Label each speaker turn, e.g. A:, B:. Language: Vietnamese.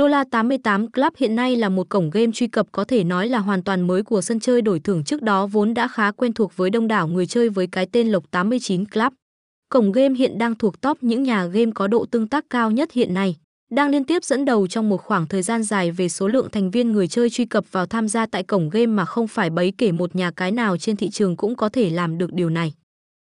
A: Đô la 88 Club hiện nay là một cổng game truy cập có thể nói là hoàn toàn mới của sân chơi đổi thưởng trước đó vốn đã khá quen thuộc với đông đảo người chơi với cái tên Lộc 89 Club. Cổng game hiện đang thuộc top những nhà game có độ tương tác cao nhất hiện nay, đang liên tiếp dẫn đầu trong một khoảng thời gian dài về số lượng thành viên người chơi truy cập vào tham gia tại cổng game mà không phải bấy kể một nhà cái nào trên thị trường cũng có thể làm được điều này.